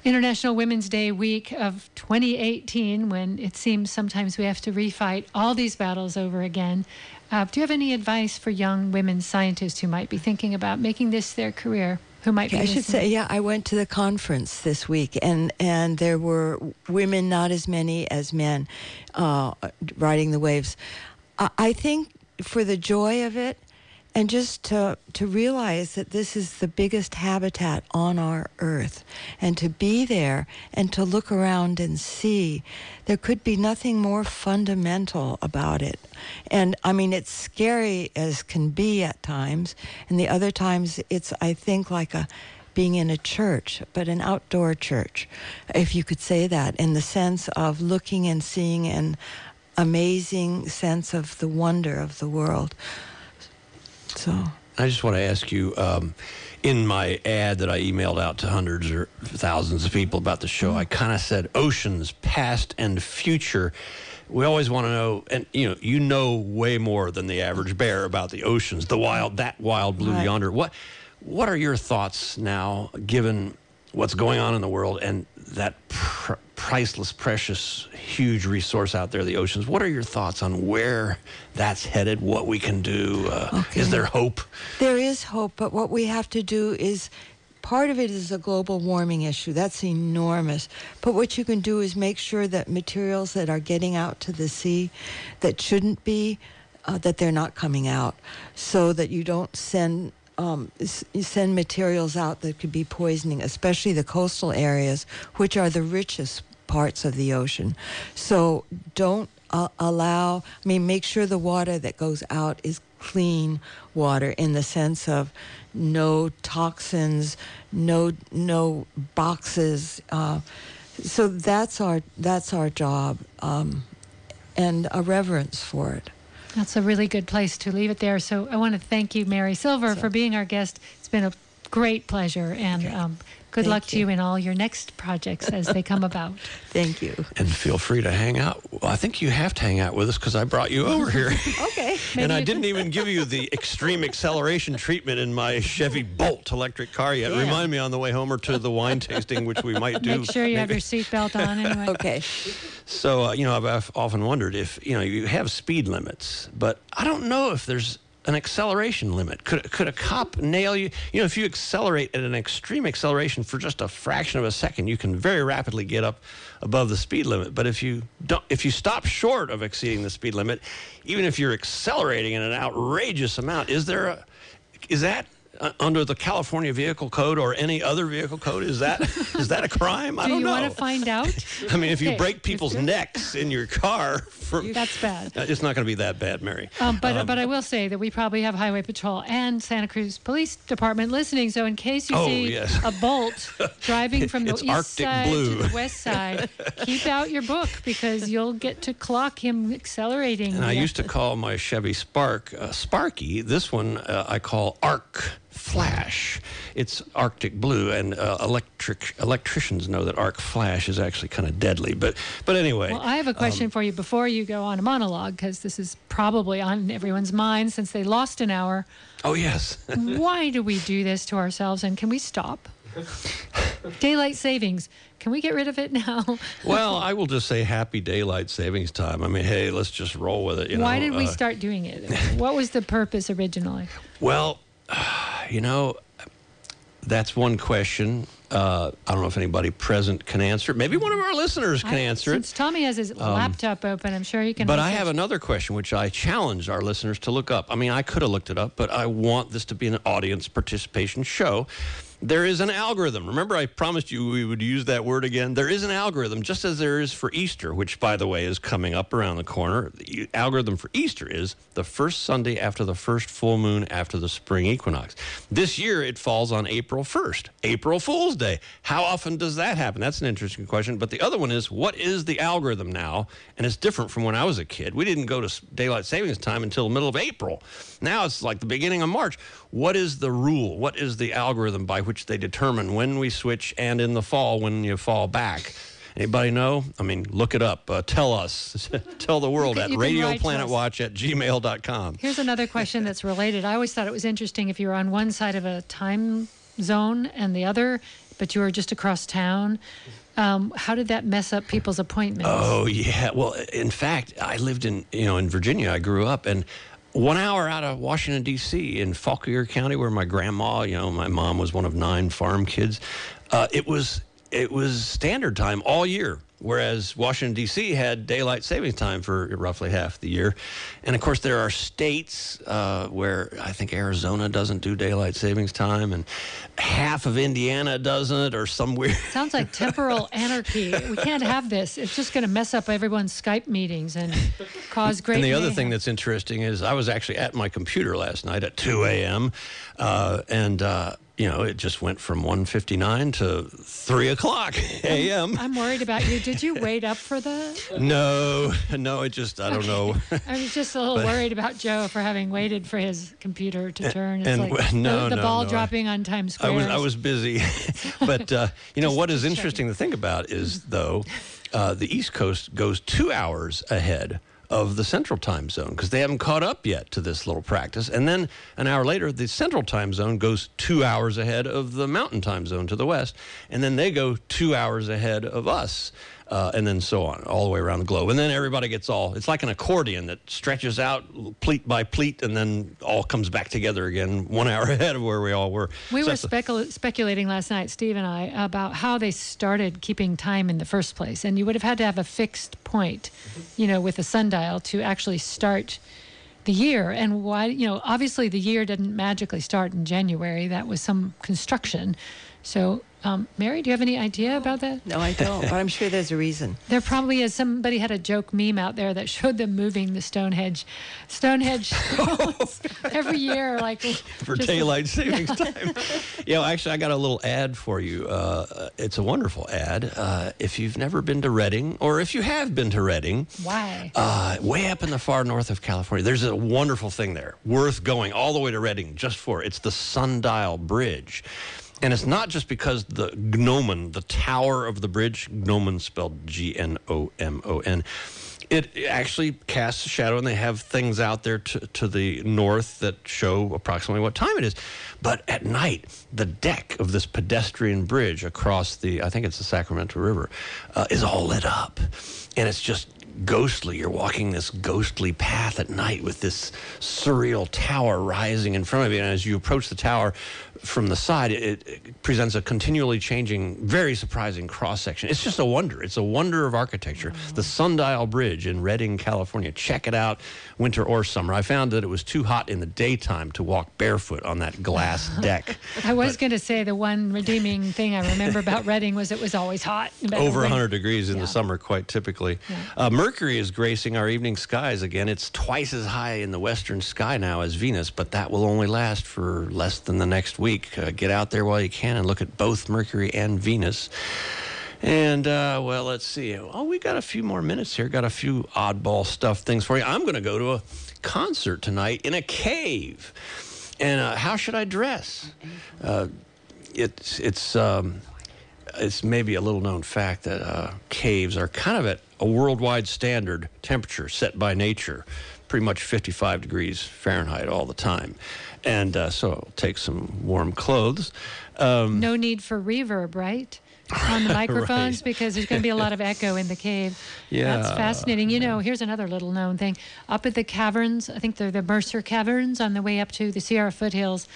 International Women's Day week of 2018 when it seems sometimes we have to refight all these battles over again? Uh, do you have any advice for young women scientists who might be thinking about making this their career? Who might be I should say, yeah, I went to the conference this week, and and there were women, not as many as men, uh, riding the waves. I, I think for the joy of it, and just to to realize that this is the biggest habitat on our earth, and to be there and to look around and see, there could be nothing more fundamental about it. And I mean, it's scary as can be at times, and the other times it's I think like a being in a church, but an outdoor church, if you could say that, in the sense of looking and seeing an amazing sense of the wonder of the world. So, I just want to ask you um, in my ad that I emailed out to hundreds or thousands of people about the show, I kind of said oceans, past and future. We always want to know, and you know, you know way more than the average bear about the oceans, the wild, that wild blue Right. yonder. What, what are your thoughts now, given what's going on in the world and that pr- priceless, precious, huge resource out there, the oceans? What are your thoughts on where that's headed? What we can do? Uh, Is there hope? There is hope, but what we have to do is part of it is a global warming issue. That's enormous. But what you can do is make sure that materials that are getting out to the sea that shouldn't be, uh, that they're not coming out, so that you don't send. Um, send materials out that could be poisoning, especially the coastal areas, which are the richest parts of the ocean. So don't uh, allow, I mean, make sure the water that goes out is clean water in the sense of no toxins, no no boxes. Uh, so that's our that's our job, um, and a reverence for it. That's a really good place to leave it there. So I want to thank you, Mary Silver, for being our guest. It's been a great pleasure, and um, good Thank luck to you. you in all your next projects as they come about. Thank you. And feel free to hang out. Well, I think you have to hang out with us because I brought you over here. Okay. and I didn't even give you the extreme acceleration treatment in my Chevy Bolt electric car yet. Yeah. Remind me on the way home or to the wine tasting, which we might do. Make sure you have your seatbelt on anyway. Okay. So, uh, you know, I've, I've often wondered if, you know, you have speed limits, but I don't know if there's an acceleration limit. Could, could a cop nail you? You know, if you accelerate at an extreme acceleration for just a fraction of a second, you can very rapidly get up above the speed limit. But if you don't, if you stop short of exceeding the speed limit, even if you're accelerating in an outrageous amount, is there a, is that under the California Vehicle Code or any other vehicle code? Is that is that a crime? I Do don't you know. want to find out? I mean, if you Okay. break people's necks in your car, from, That's bad. Uh, it's not going to be that bad, Mary. Um, but but I will say that we probably have Highway Patrol and Santa Cruz Police Department listening. So in case you Oh, see yes. a bolt driving from the It's east Arctic side blue. to the west side, keep out your book because you'll get to clock him accelerating. And I used to call my Chevy Spark uh, Sparky. This one uh, I call Arc flash. It's Arctic blue, and uh, electric electricians know that arc flash is actually kind of deadly. But but anyway. Well, I have a question um, for you before you go on a monologue, because this is probably on everyone's mind since they lost an hour. Oh yes. Why do we do this to ourselves, and can we stop? daylight savings. Can we get rid of it now? well, I will just say happy daylight savings time. I mean, hey, let's just roll with it. Why know? did we uh, start doing it? what was the purpose originally? Well, you know, that's one question. Uh, I don't know if anybody present can answer it. Maybe one of our listeners can I, answer since it. Since Tommy has his um, laptop open, I'm sure he can. But I have another question, which I challenge our listeners to look up. I mean, I could have looked it up, but I want this to be an audience participation show there is an algorithm. Remember, I promised you we would use that word again. There is an algorithm, just as there is for Easter, which, by the way, is coming up around the corner. The algorithm for Easter is the first Sunday after the first full moon after the spring equinox. This year, it falls on April 1st, April Fool's Day. How often does that happen? That's an interesting question. But the other one is, what is the algorithm now? And it's different from when I was a kid. We didn't go to daylight savings time until the middle of April. Now it's like the beginning of March. What is the rule? What is the algorithm by which they determine when we switch and in the fall when you fall back? Anybody know? I mean, look it up. Uh, tell us. tell the world at radioplanetwatch at gmail.com. Here's another question that's related. I always thought it was interesting if you were on one side of a time zone and the other, but you were just across town. Um, how did that mess up people's appointments? Oh yeah. Well, in fact, I lived in you know in Virginia. I grew up, and one hour out of Washington, D.C., in Fauquier County, where my grandma, you know, my mom was one of nine farm kids. Uh, it was it was standard time all year whereas Washington, D.C. had daylight savings time for roughly half the year. And of course, there are states uh, where I think Arizona doesn't do daylight savings time, and half of Indiana doesn't, or some weird. Sounds like temporal anarchy. We can't have this. It's just going to mess up everyone's Skype meetings and cause great. And the mayhem. other thing that's interesting is I was actually at my computer last night at 2 a.m. Uh, and uh, you know, it just went from 1:59 to 3 o'clock a.m. I'm worried about you. Did you wait up for that? No, no. It just I don't know. I was just a little but, worried about Joe for having waited for his computer to turn. It's and like no, the, the no, ball no, dropping on Times Square. I was I was busy, but uh, you know what is interesting to think about is though, uh, the East Coast goes two hours ahead of the central time zone because they haven't caught up yet to this little practice. And then an hour later, the central time zone goes two hours ahead of the mountain time zone to the west. And then they go two hours ahead of us uh, and then so on, all the way around the globe. And then everybody gets all, it's like an accordion that stretches out pleat by pleat and then all comes back together again one hour ahead of where we all were. We so were specul- speculating last night, Steve and I, about how they started keeping time in the first place. And you would have had to have a fixed point, you know, with a sundial to actually start the year and why you know obviously the year didn't magically start in january that was some construction so um, Mary, do you have any idea about that? No, I don't, but I'm sure there's a reason. There probably is. Somebody had a joke meme out there that showed them moving the Stonehenge, Stonehenge every year, like for daylight savings time. you know, actually, I got a little ad for you. Uh, it's a wonderful ad. Uh, if you've never been to Redding, or if you have been to Redding, why? Uh, way up in the far north of California, there's a wonderful thing there, worth going all the way to Redding just for. It's the Sundial Bridge. And it's not just because the gnomon, the tower of the bridge, gnomon spelled G N O M O N, it actually casts a shadow, and they have things out there to, to the north that show approximately what time it is. But at night, the deck of this pedestrian bridge across the, I think it's the Sacramento River, uh, is all lit up. And it's just ghostly. You're walking this ghostly path at night with this surreal tower rising in front of you. And as you approach the tower, from the side, it, it, presents a continually changing, very surprising cross section. It's just a wonder. It's a wonder of architecture. The Sundial Bridge in Redding, California. Check it out, winter or summer. I found that it was too hot in the daytime to walk barefoot on that glass deck. I was going to say the one redeeming thing I remember about Redding was it was always hot. Over 100 degrees in yeah. the summer, quite typically. Yeah. Uh, Mercury is gracing our evening skies again. It's twice as high in the western sky now as Venus, but that will only last for less than the next week week. Uh, get out there while you can and look at both Mercury and Venus. And, uh, well, let's see. Oh, we got a few more minutes here. Got a few oddball stuff things for you. I'm going to go to a concert tonight in a cave. And uh, how should I dress? Uh, it's it's um, it's maybe a little known fact that uh, caves are kind of at a worldwide standard temperature set by nature, pretty much 55 degrees Fahrenheit all the time, and uh, so take some warm clothes. Um, no need for reverb, right? on the microphones right. because there's going to be a lot of echo in the cave. Yeah. That's fascinating. You know, here's another little known thing. Up at the caverns, I think they're the Mercer Caverns on the way up to the Sierra foothills,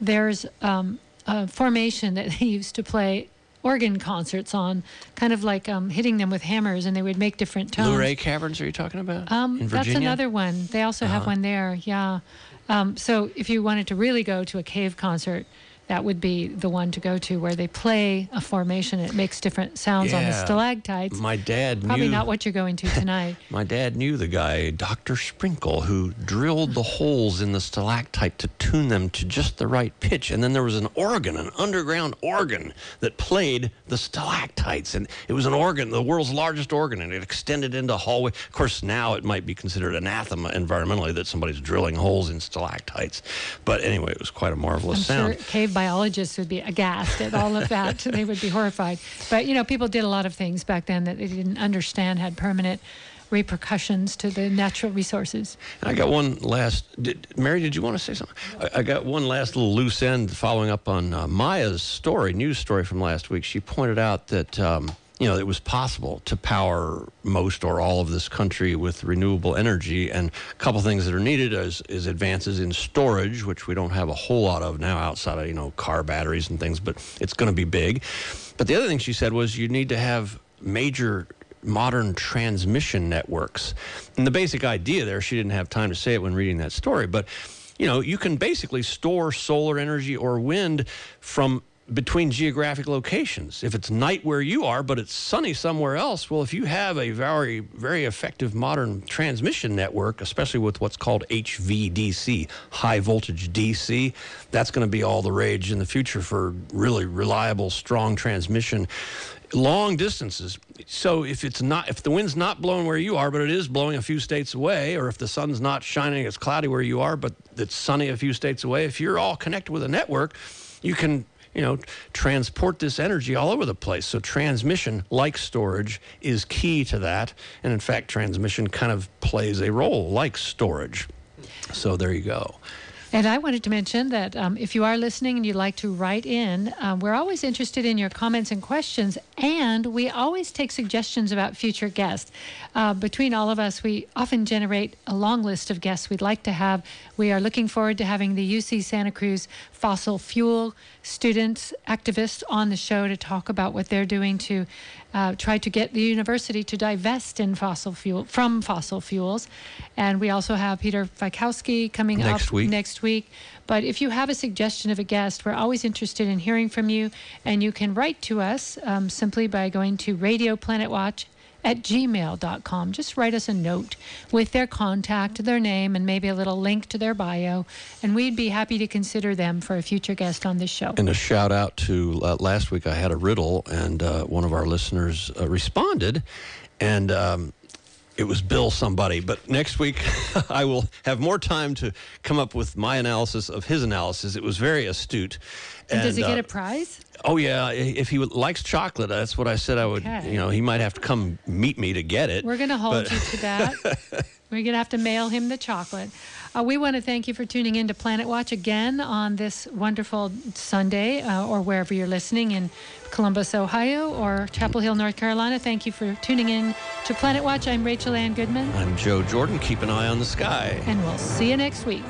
there's um, a formation that they used to play organ concerts on, kind of like um, hitting them with hammers, and they would make different tones. Luray Caverns, are you talking about? Um, in that's another one. They also have Uh-huh. one there. Yeah. Um, so if you wanted to really go to a cave concert, that would be the one to go to where they play a formation. It makes different sounds on the stalactites. My dad Probably knew. not what you're going to tonight. My dad knew the guy, Dr. Sprinkle, who drilled the holes in the stalactite to tune them to just the right pitch. And then there was an organ, an underground organ, that played the stalactites. And it was an organ, the world's largest organ, and it extended into hallway. Of course, now it might be considered anathema environmentally that somebody's drilling holes in stalactites. But anyway, it was quite a marvelous I'm sound. sure cave biologists would be aghast at all of that. they would be horrified. But, you know, people did a lot of things back then that they didn't understand had permanent repercussions to the natural resources. And I got one last. Did, Mary, did you want to say something? I, I got one last little loose end following up on uh, Maya's story, news story from last week. She pointed out that. Um, you know, it was possible to power most or all of this country with renewable energy. And a couple things that are needed is, is advances in storage, which we don't have a whole lot of now outside of, you know, car batteries and things, but it's going to be big. But the other thing she said was you need to have major modern transmission networks. And the basic idea there, she didn't have time to say it when reading that story, but you know, you can basically store solar energy or wind from between geographic locations. If it's night where you are, but it's sunny somewhere else, well, if you have a very, very effective modern transmission network, especially with what's called HVDC, high voltage DC, that's going to be all the rage in the future for really reliable, strong transmission long distances. So if it's not if the wind's not blowing where you are, but it is blowing a few states away, or if the sun's not shining, it's cloudy where you are, but it's sunny a few states away, if you're all connected with a network, you can you know, transport this energy all over the place. So transmission, like storage, is key to that. And in fact, transmission kind of plays a role like storage. So there you go. And I wanted to mention that um, if you are listening and you'd like to write in, um, we're always interested in your comments and questions, and we always take suggestions about future guests. Uh, between all of us, we often generate a long list of guests we'd like to have. We are looking forward to having the UC Santa Cruz fossil fuel students, activists on the show to talk about what they're doing to uh, try to get the university to divest in fossil fuel from fossil fuels. And we also have Peter Fiekowsky coming Next up week. next week. But if you have a suggestion of a guest, we're always interested in hearing from you. And you can write to us um, simply by going to Radio Planet Watch at gmail.com. Just write us a note with their contact, their name, and maybe a little link to their bio. And we'd be happy to consider them for a future guest on this show. And a shout out to uh, last week, I had a riddle, and uh, one of our listeners uh, responded, and um, it was Bill somebody. But next week, I will have more time to come up with my analysis of his analysis. It was very astute. And does he uh, get a prize? Oh yeah, if he likes chocolate, that's what I said. I would, Okay. you know, he might have to come meet me to get it. We're going to hold but- you to that. We're going to have to mail him the chocolate. Uh, we want to thank you for tuning in to Planet Watch again on this wonderful Sunday uh, or wherever you're listening in Columbus, Ohio or Chapel Hill, North Carolina. Thank you for tuning in to Planet Watch. I'm Rachel Ann Goodman, I'm Joe Jordan. Keep an eye on the sky. and we'll see you next week.